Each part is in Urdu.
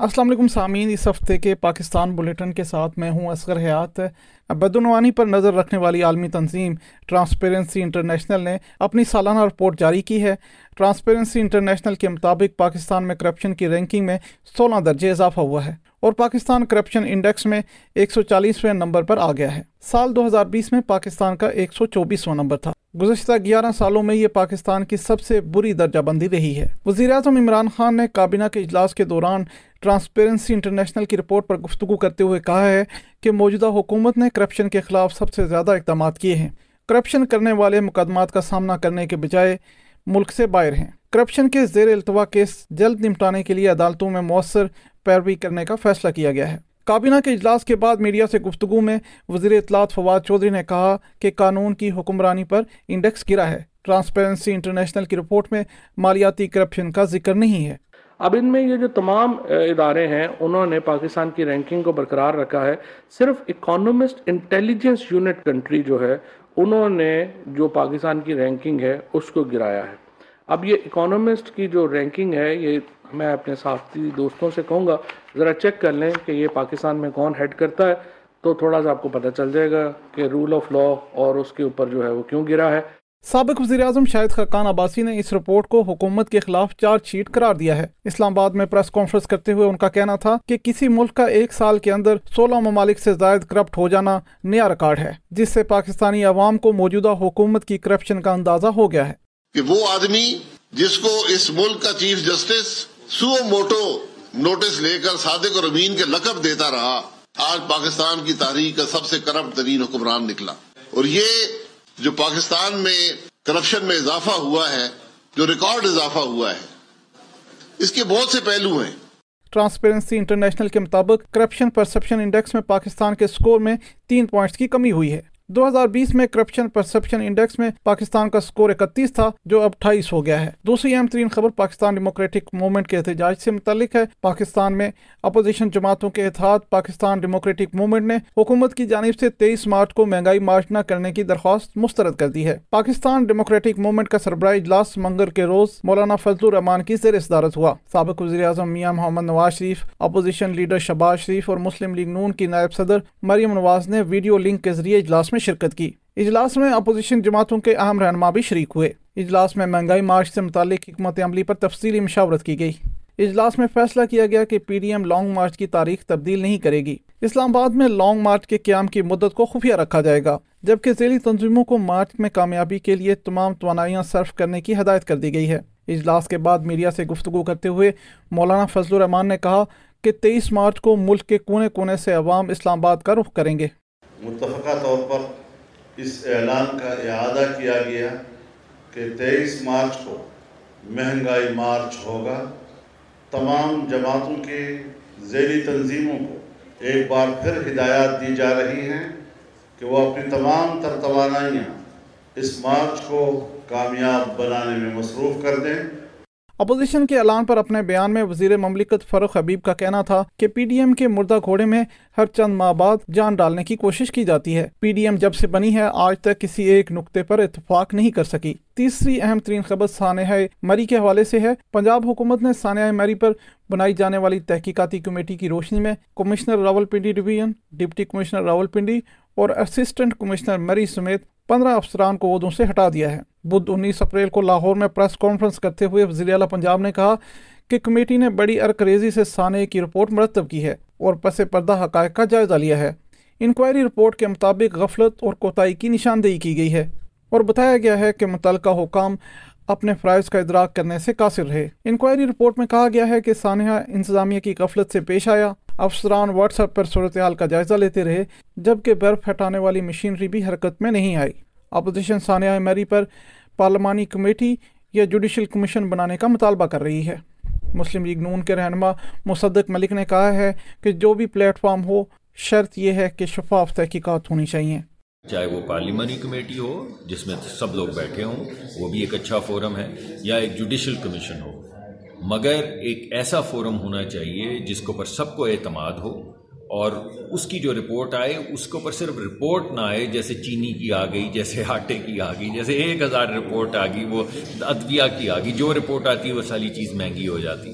السلام علیکم سامعین، اس ہفتے کے پاکستان بلیٹن کے ساتھ میں ہوں اصغر حیات۔ بدعنوانی پر نظر رکھنے والی عالمی تنظیم ٹرانسپیرنسی انٹرنیشنل نے اپنی سالانہ رپورٹ جاری کی ہے۔ ٹرانسپیرنسی انٹرنیشنل کے مطابق پاکستان میں کرپشن کی رینکنگ میں سولہ درجے اضافہ ہوا ہے۔ اور پاکستان کرپشن انڈیکس میں ایک سو چالیسویں نمبر پر آ گیا ہے۔ سال دو ہزار بیس میں پاکستان کا ایک سو چوبیسواں نمبر تھا۔ گزشتہ گیارہ سالوں میں یہ پاکستان کی سب سے بری درجہ بندی رہی ہے۔ وزیر اعظم عمران خان نے کابینہ کے اجلاس کے دوران ٹرانسپیرنسی انٹرنیشنل کی رپورٹ پر گفتگو کرتے ہوئے کہا ہے کہ موجودہ حکومت نے کرپشن کے خلاف سب سے زیادہ اقدامات کیے ہیں۔ کرپشن کرنے والے مقدمات کا سامنا کرنے کے بجائے ملک سے باہر ہیں۔ کرپشن کے زیر التوا کیس جلد نمٹانے کے لیے عدالتوں میں مؤثر پیروی کرنے کا فیصلہ کیا گیا ہے۔ کابینہ کے اجلاس کے بعد میڈیا سے گفتگو میں وزیر اطلاعات فواد چودھری نے کہا کہ قانون کی حکمرانی پر انڈیکس گرا ہے۔ ٹرانسپیرنسی انٹرنیشنل کی رپورٹ میں مالیاتی کرپشن کا ذکر نہیں ہے۔ اب ان میں یہ جو تمام ادارے ہیں، انہوں نے پاکستان کی رینکنگ کو برقرار رکھا ہے۔ صرف اکانومسٹ انٹیلیجنس یونٹ کنٹری جو ہے، انہوں نے جو پاکستان کی رینکنگ ہے، اس کو گرایا ہے۔ اب یہ اکانومسٹ کی جو رینکنگ ہے، یہ میں اپنے ساتھی دوستوں سے کہوں گا، ذرا چیک کر لیں کہ یہ پاکستان میں کون ہیڈ کرتا ہے، تو تھوڑا سا آپ کو پتہ چل جائے گا کہ رول آف لا اور اس کے اوپر جو ہے وہ کیوں گرا ہے۔ سابق وزیر اعظم شاہد خاقان عباسی نے اس رپورٹ کو حکومت کے خلاف چارج شیٹ قرار دیا ہے۔ اسلام آباد میں پریس کانفرنس کرتے ہوئے ان کا کہنا تھا کہ کسی ملک کا ایک سال کے اندر سولہ ممالک سے زائد کرپٹ ہو جانا نیا ریکارڈ ہے، جس سے پاکستانی عوام کو موجودہ حکومت کی کرپشن کا اندازہ ہو گیا ہے۔ کہ وہ آدمی جس کو اس ملک کا chief justice suo motu notice لے کر صادق اور امین کے لقب دیتا رہا، آج پاکستان کی تاریخ کا سب سے کرپٹ ترین حکمران نکلا۔ اور یہ جو پاکستان میں کرپشن میں اضافہ ہوا ہے، جو ریکارڈ اضافہ ہوا ہے، اس کے بہت سے پہلو ہیں۔ ٹرانسپیرنسی انٹرنیشنل کے مطابق کرپشن پرسپشن انڈیکس میں پاکستان کے سکور میں تین پوائنٹس کی کمی ہوئی ہے۔ دو ہزار بیس میں کرپشن پرسپشن انڈیکس میں پاکستان کا سکور اکتیس تھا، جو اب اٹھائیس ہو گیا ہے۔ دوسری اہم ترین خبر پاکستان ڈیموکریٹک موومنٹ کے احتجاج سے متعلق ہے۔ پاکستان میں اپوزیشن جماعتوں کے اتحاد پاکستان ڈیموکریٹک موومنٹ نے حکومت کی جانب سے تیئیس مارچ کو مہنگائی مارچ نہ کرنے کی درخواست مسترد کر دی ہے۔ پاکستان ڈیموکریٹک موومنٹ کا سربراہ اجلاس منگر کے روز مولانا فضل الرحمان کی زیر صدارت ہوا۔ سابق وزیر اعظم میاں محمد نواز شریف، اپوزیشن لیڈر شباز شریف اور مسلم لیگ نون کی نائب صدر مریم نواز نے ویڈیو لنک کے ذریعے اجلاس میں شرکت کی۔ اجلاس میں اپوزیشن جماعتوں کے اہم رہنما بھی شریک ہوئے۔ اجلاس میں مہنگائی مارچ سے متعلق حکمت عملی پر تفصیلی مشاورت کی گئی۔ اجلاس میں فیصلہ کیا گیا کہ P D M long march کی تاریخ تبدیل نہیں کرے گی۔ اسلام آباد میں لانگ مارچ کے قیام کی مدت کو خفیہ رکھا جائے گا، جبکہ ذیلی تنظیموں کو مارچ میں کامیابی کے لیے تمام توانائیاں صرف کرنے کی ہدایت کر دی گئی ہے۔ اجلاس کے بعد میڈیا سے گفتگو کرتے ہوئے مولانا فضل الرحمان نے کہا کہ تیئیس مارچ کو ملک کے کونے کونے سے عوام اسلام آباد کا رخ کریں گے۔ متفقہ طور پر اس اعلان کا اعادہ کیا گیا کہ تیئیس مارچ کو مہنگائی مارچ ہوگا۔ تمام جماعتوں کے ذیلی تنظیموں کو ایک بار پھر ہدایات دی جا رہی ہیں کہ وہ اپنی تمام تر توانائیاں اس مارچ کو کامیاب بنانے میں مصروف کر دیں۔ اپوزیشن کے اعلان پر اپنے بیان میں وزیر مملکت فروخ حبیب کا کہنا تھا کہ پی ڈی ایم کے مردہ گھوڑے میں ہر چند ماہ بعد جان ڈالنے کی کوشش کی جاتی ہے۔ پی ڈی ایم جب سے بنی ہے، آج تک کسی ایک نقطے پر اتفاق نہیں کر سکی۔ تیسری اہم ترین خبر سانحہ مری کے حوالے سے ہے۔ پنجاب حکومت نے سانحہ مری پر بنائی جانے والی تحقیقاتی کمیٹی کی روشنی میں commissioner Rawalpindi division, deputy commissioner Rawalpindi اور اسسٹنٹ کمشنر مری سمیت پندرہ افسران کو عہدوں سے ہٹا دیا ہے۔ بدھ انیس اپریل کو لاہور میں پریس کانفرنس کرتے ہوئے وزیر اعلیٰ پنجاب نے کہا کہ کمیٹی نے بڑی ارکریزی سے سانے کی رپورٹ مرتب کی ہے اور پس پردہ حقائق کا جائزہ لیا ہے۔ انکوائری رپورٹ کے مطابق غفلت اور کوتاہی کی نشاندہی کی گئی ہے اور بتایا گیا ہے کہ متعلقہ حکام اپنے فرائض کا ادراک کرنے سے قاصر رہے۔ انکوائری رپورٹ میں کہا گیا ہے کہ سانحہ انتظامیہ کی غفلت سے پیش آیا۔ افسران واٹس ایپ پر صورتحال کا جائزہ لیتے رہے، جبکہ برف ہٹانے والی مشینری بھی حرکت میں نہیں آئی۔ اپوزیشن ثانیہ میری پر پارلیمانی کمیٹی یا جوڈیشل کمیشن بنانے کا مطالبہ کر رہی ہے۔ مسلم لیگ نون کے رہنما مصدق ملک نے کہا ہے کہ جو بھی پلیٹ فارم ہو، شرط یہ ہے کہ شفاف تحقیقات ہونی چاہیے۔ چاہے وہ پارلیمانی کمیٹی ہو، جس میں سب لوگ بیٹھے ہوں، وہ بھی ایک اچھا فورم ہے، یا ایک جوڈیشل کمیشن ہو۔ مگر ایک ایسا فورم ہونا چاہیے جس کے اوپر سب کو اعتماد ہو۔ اور اس کی جو رپورٹ آئے، اس کے اوپر صرف رپورٹ نہ آئے، جیسے چینی کی آ گئی، جیسے آٹے کی آ گئی، جیسے ایک ہزار رپورٹ آ گئی، وہ ادویہ کی آ گئی، جو رپورٹ آتی ہے، وہ ساری چیز مہنگی ہو جاتی۔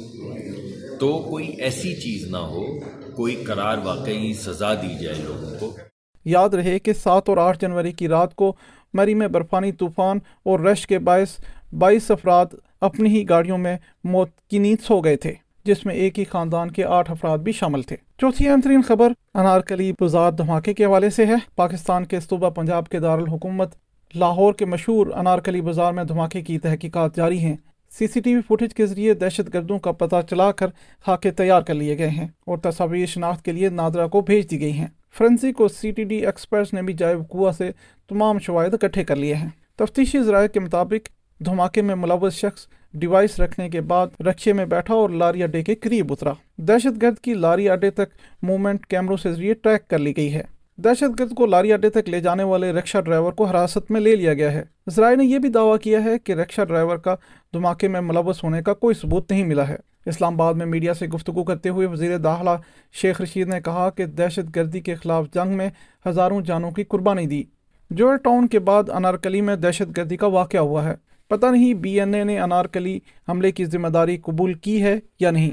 تو کوئی ایسی چیز نہ ہو، کوئی قرار واقعی سزا دی جائے لوگوں کو۔ یاد رہے کہ سات اور آٹھ جنوری کی رات کو مری میں برفانی طوفان اور رش کے باعث بائیس افراد اپنی ہی گاڑیوں میں موت کی نیند سو گئے تھے۔ جس میں ایک ہی خاندان کے آٹھ افراد بھی شامل تھے۔ چوتھی اہم ترین خبر انارکلی بزار دھماکے کے حوالے سے ہے۔ پاکستان کے صوبہ پنجاب کے دارالحکومت لاہور کے مشہور انارکلی بازار میں دھماکے کی تحقیقات جاری ہیں۔ سی سی ٹی وی فوٹیج کے ذریعے دہشت گردوں کا پتہ چلا کر خاکے تیار کر لیے گئے ہیں اور تصاویر شناخت کے لیے نادرا کو بھیج دی گئی ہیں۔ فرنسک اور سی ٹی ڈی ایکسپرٹس نے بھی جائے وقوع سے تمام شواہد اکٹھے کر لیے ہیں۔ تفتیشی ذرائع کے مطابق دھماکے میں ملوث شخص ڈیوائس رکھنے کے بعد رکشے میں بیٹھا اور لاری اڈے کے قریب اترا۔ دہشت گرد کی لاری اڈے تک موومنٹ کیمروں سے ذریعے ٹریک کر لی گئی ہے۔ دہشت گرد کو لاری اڈے تک لے جانے والے رکشا ڈرائیور کو حراست میں لے لیا گیا ہے۔ ذرائع نے یہ بھی دعویٰ کیا ہے کہ رکشا ڈرائیور کا دھماکے میں ملوث ہونے کا کوئی ثبوت نہیں ملا ہے۔ اسلام آباد میں میڈیا سے گفتگو کرتے ہوئے وزیر داخلہ شیخ رشید نے کہا کہ دہشت گردی کے خلاف جنگ میں ہزاروں جانوں کی قربانی دی۔ جو ٹاؤن کے بعد انارکلی میں دہشت گردی کا واقعہ ہوا ہے۔ پتہ نہیں بی این اے نے انارکلی حملے کی ذمہ داری قبول کی ہے یا نہیں۔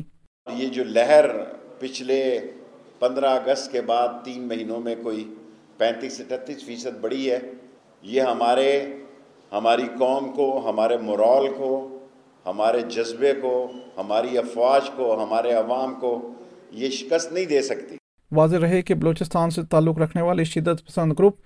یہ جو لہر پچھلے پندرہ اگست کے بعد تین مہینوں میں کوئی پینتیس اٹھتیس فیصد بڑی ہے یہ ہمارے ہماری قوم کو ہمارے مرال کو ہمارے جذبے کو ہماری افواج کو ہمارے عوام کو یہ شکست نہیں دے سکتی۔ واضح رہے کہ بلوچستان سے تعلق رکھنے والے شدت پسند گروپ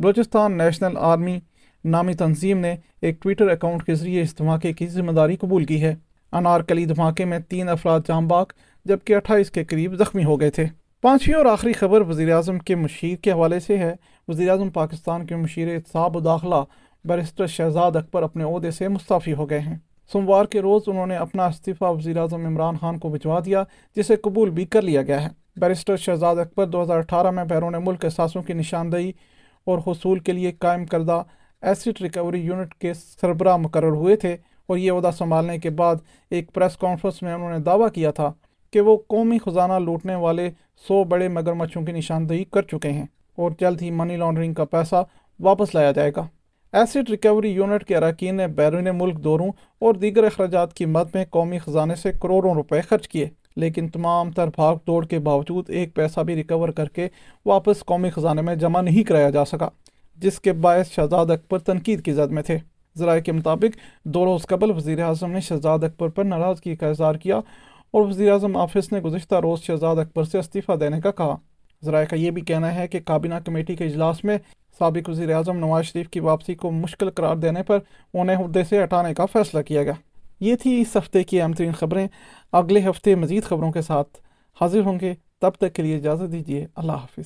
بلوچستان نیشنل آرمی نامی تنظیم نے ایک ٹویٹر اکاؤنٹ کے ذریعے اس دھماکے کی ذمہ داری قبول کی ہے۔ انارکلی دھماکے میں تین افراد جام باغ جبکہ اٹھائیس کے قریب زخمی ہو گئے تھے۔ پانچویں اور آخری خبر وزیر اعظم کے مشیر کے حوالے سے ہے۔ وزیر اعظم پاکستان کے مشیر اتصاب و داخلہ بیرسٹر شہزاد اکبر اپنے عہدے سے مستعفی ہو گئے ہیں۔ سوموار کے روز انہوں نے اپنا استعفیٰ وزیر اعظم عمران خان کو بھجوا دیا، جسے قبول بھی کر لیا گیا ہے۔ بیرسٹر شہزاد اکبر دو ہزار اٹھارہ میں بیرون ملک احساسوں کی نشاندہی اور حصول کے لیے قائم کردہ ایسڈ ریکوری یونٹ کے سربراہ مقرر ہوئے تھے اور یہ عہدہ سنبھالنے کے بعد ایک پریس کانفرنس میں انہوں نے دعویٰ کیا تھا کہ وہ قومی خزانہ لوٹنے والے سو بڑے مگرمچھوں کی نشاندہی کر چکے ہیں اور جلد ہی منی لانڈرنگ کا پیسہ واپس لایا جائے گا۔ ایسڈ ریکوری یونٹ کے اراکین نے بیرون ملک دوروں اور دیگر اخراجات کی مد میں قومی خزانے سے کروڑوں روپے خرچ کیے، لیکن تمام تر بھاگ دوڑ کے باوجود ایک پیسہ بھی ریکور کر کے واپس قومی خزانے میں جمع نہیں کرایا جا سکا۔ جس کے باعث شہزاد اکبر تنقید کی زد میں تھے۔ ذرائع کے مطابق، دو روز قبل وزیر اعظم نے شہزاد اکبر پر ناراضگی کا اظہار کیا اور وزیر اعظم آفس نے گزشتہ روز شہزاد اکبر سے استعفیٰ دینے کا کہا۔ ذرائع کا یہ بھی کہنا ہے کہ کابینہ کمیٹی کے اجلاس میں سابق وزیر اعظم نواز شریف کی واپسی کو مشکل قرار دینے پر انہیں عہدے سے ہٹانے کا فیصلہ کیا گیا۔ یہ تھی اس ہفتے کی اہم ترین خبریں۔ اگلے ہفتے مزید خبروں کے ساتھ حاضر ہوں گے۔ تب تک کے لیے اجازت دیجیے اللہ حافظ۔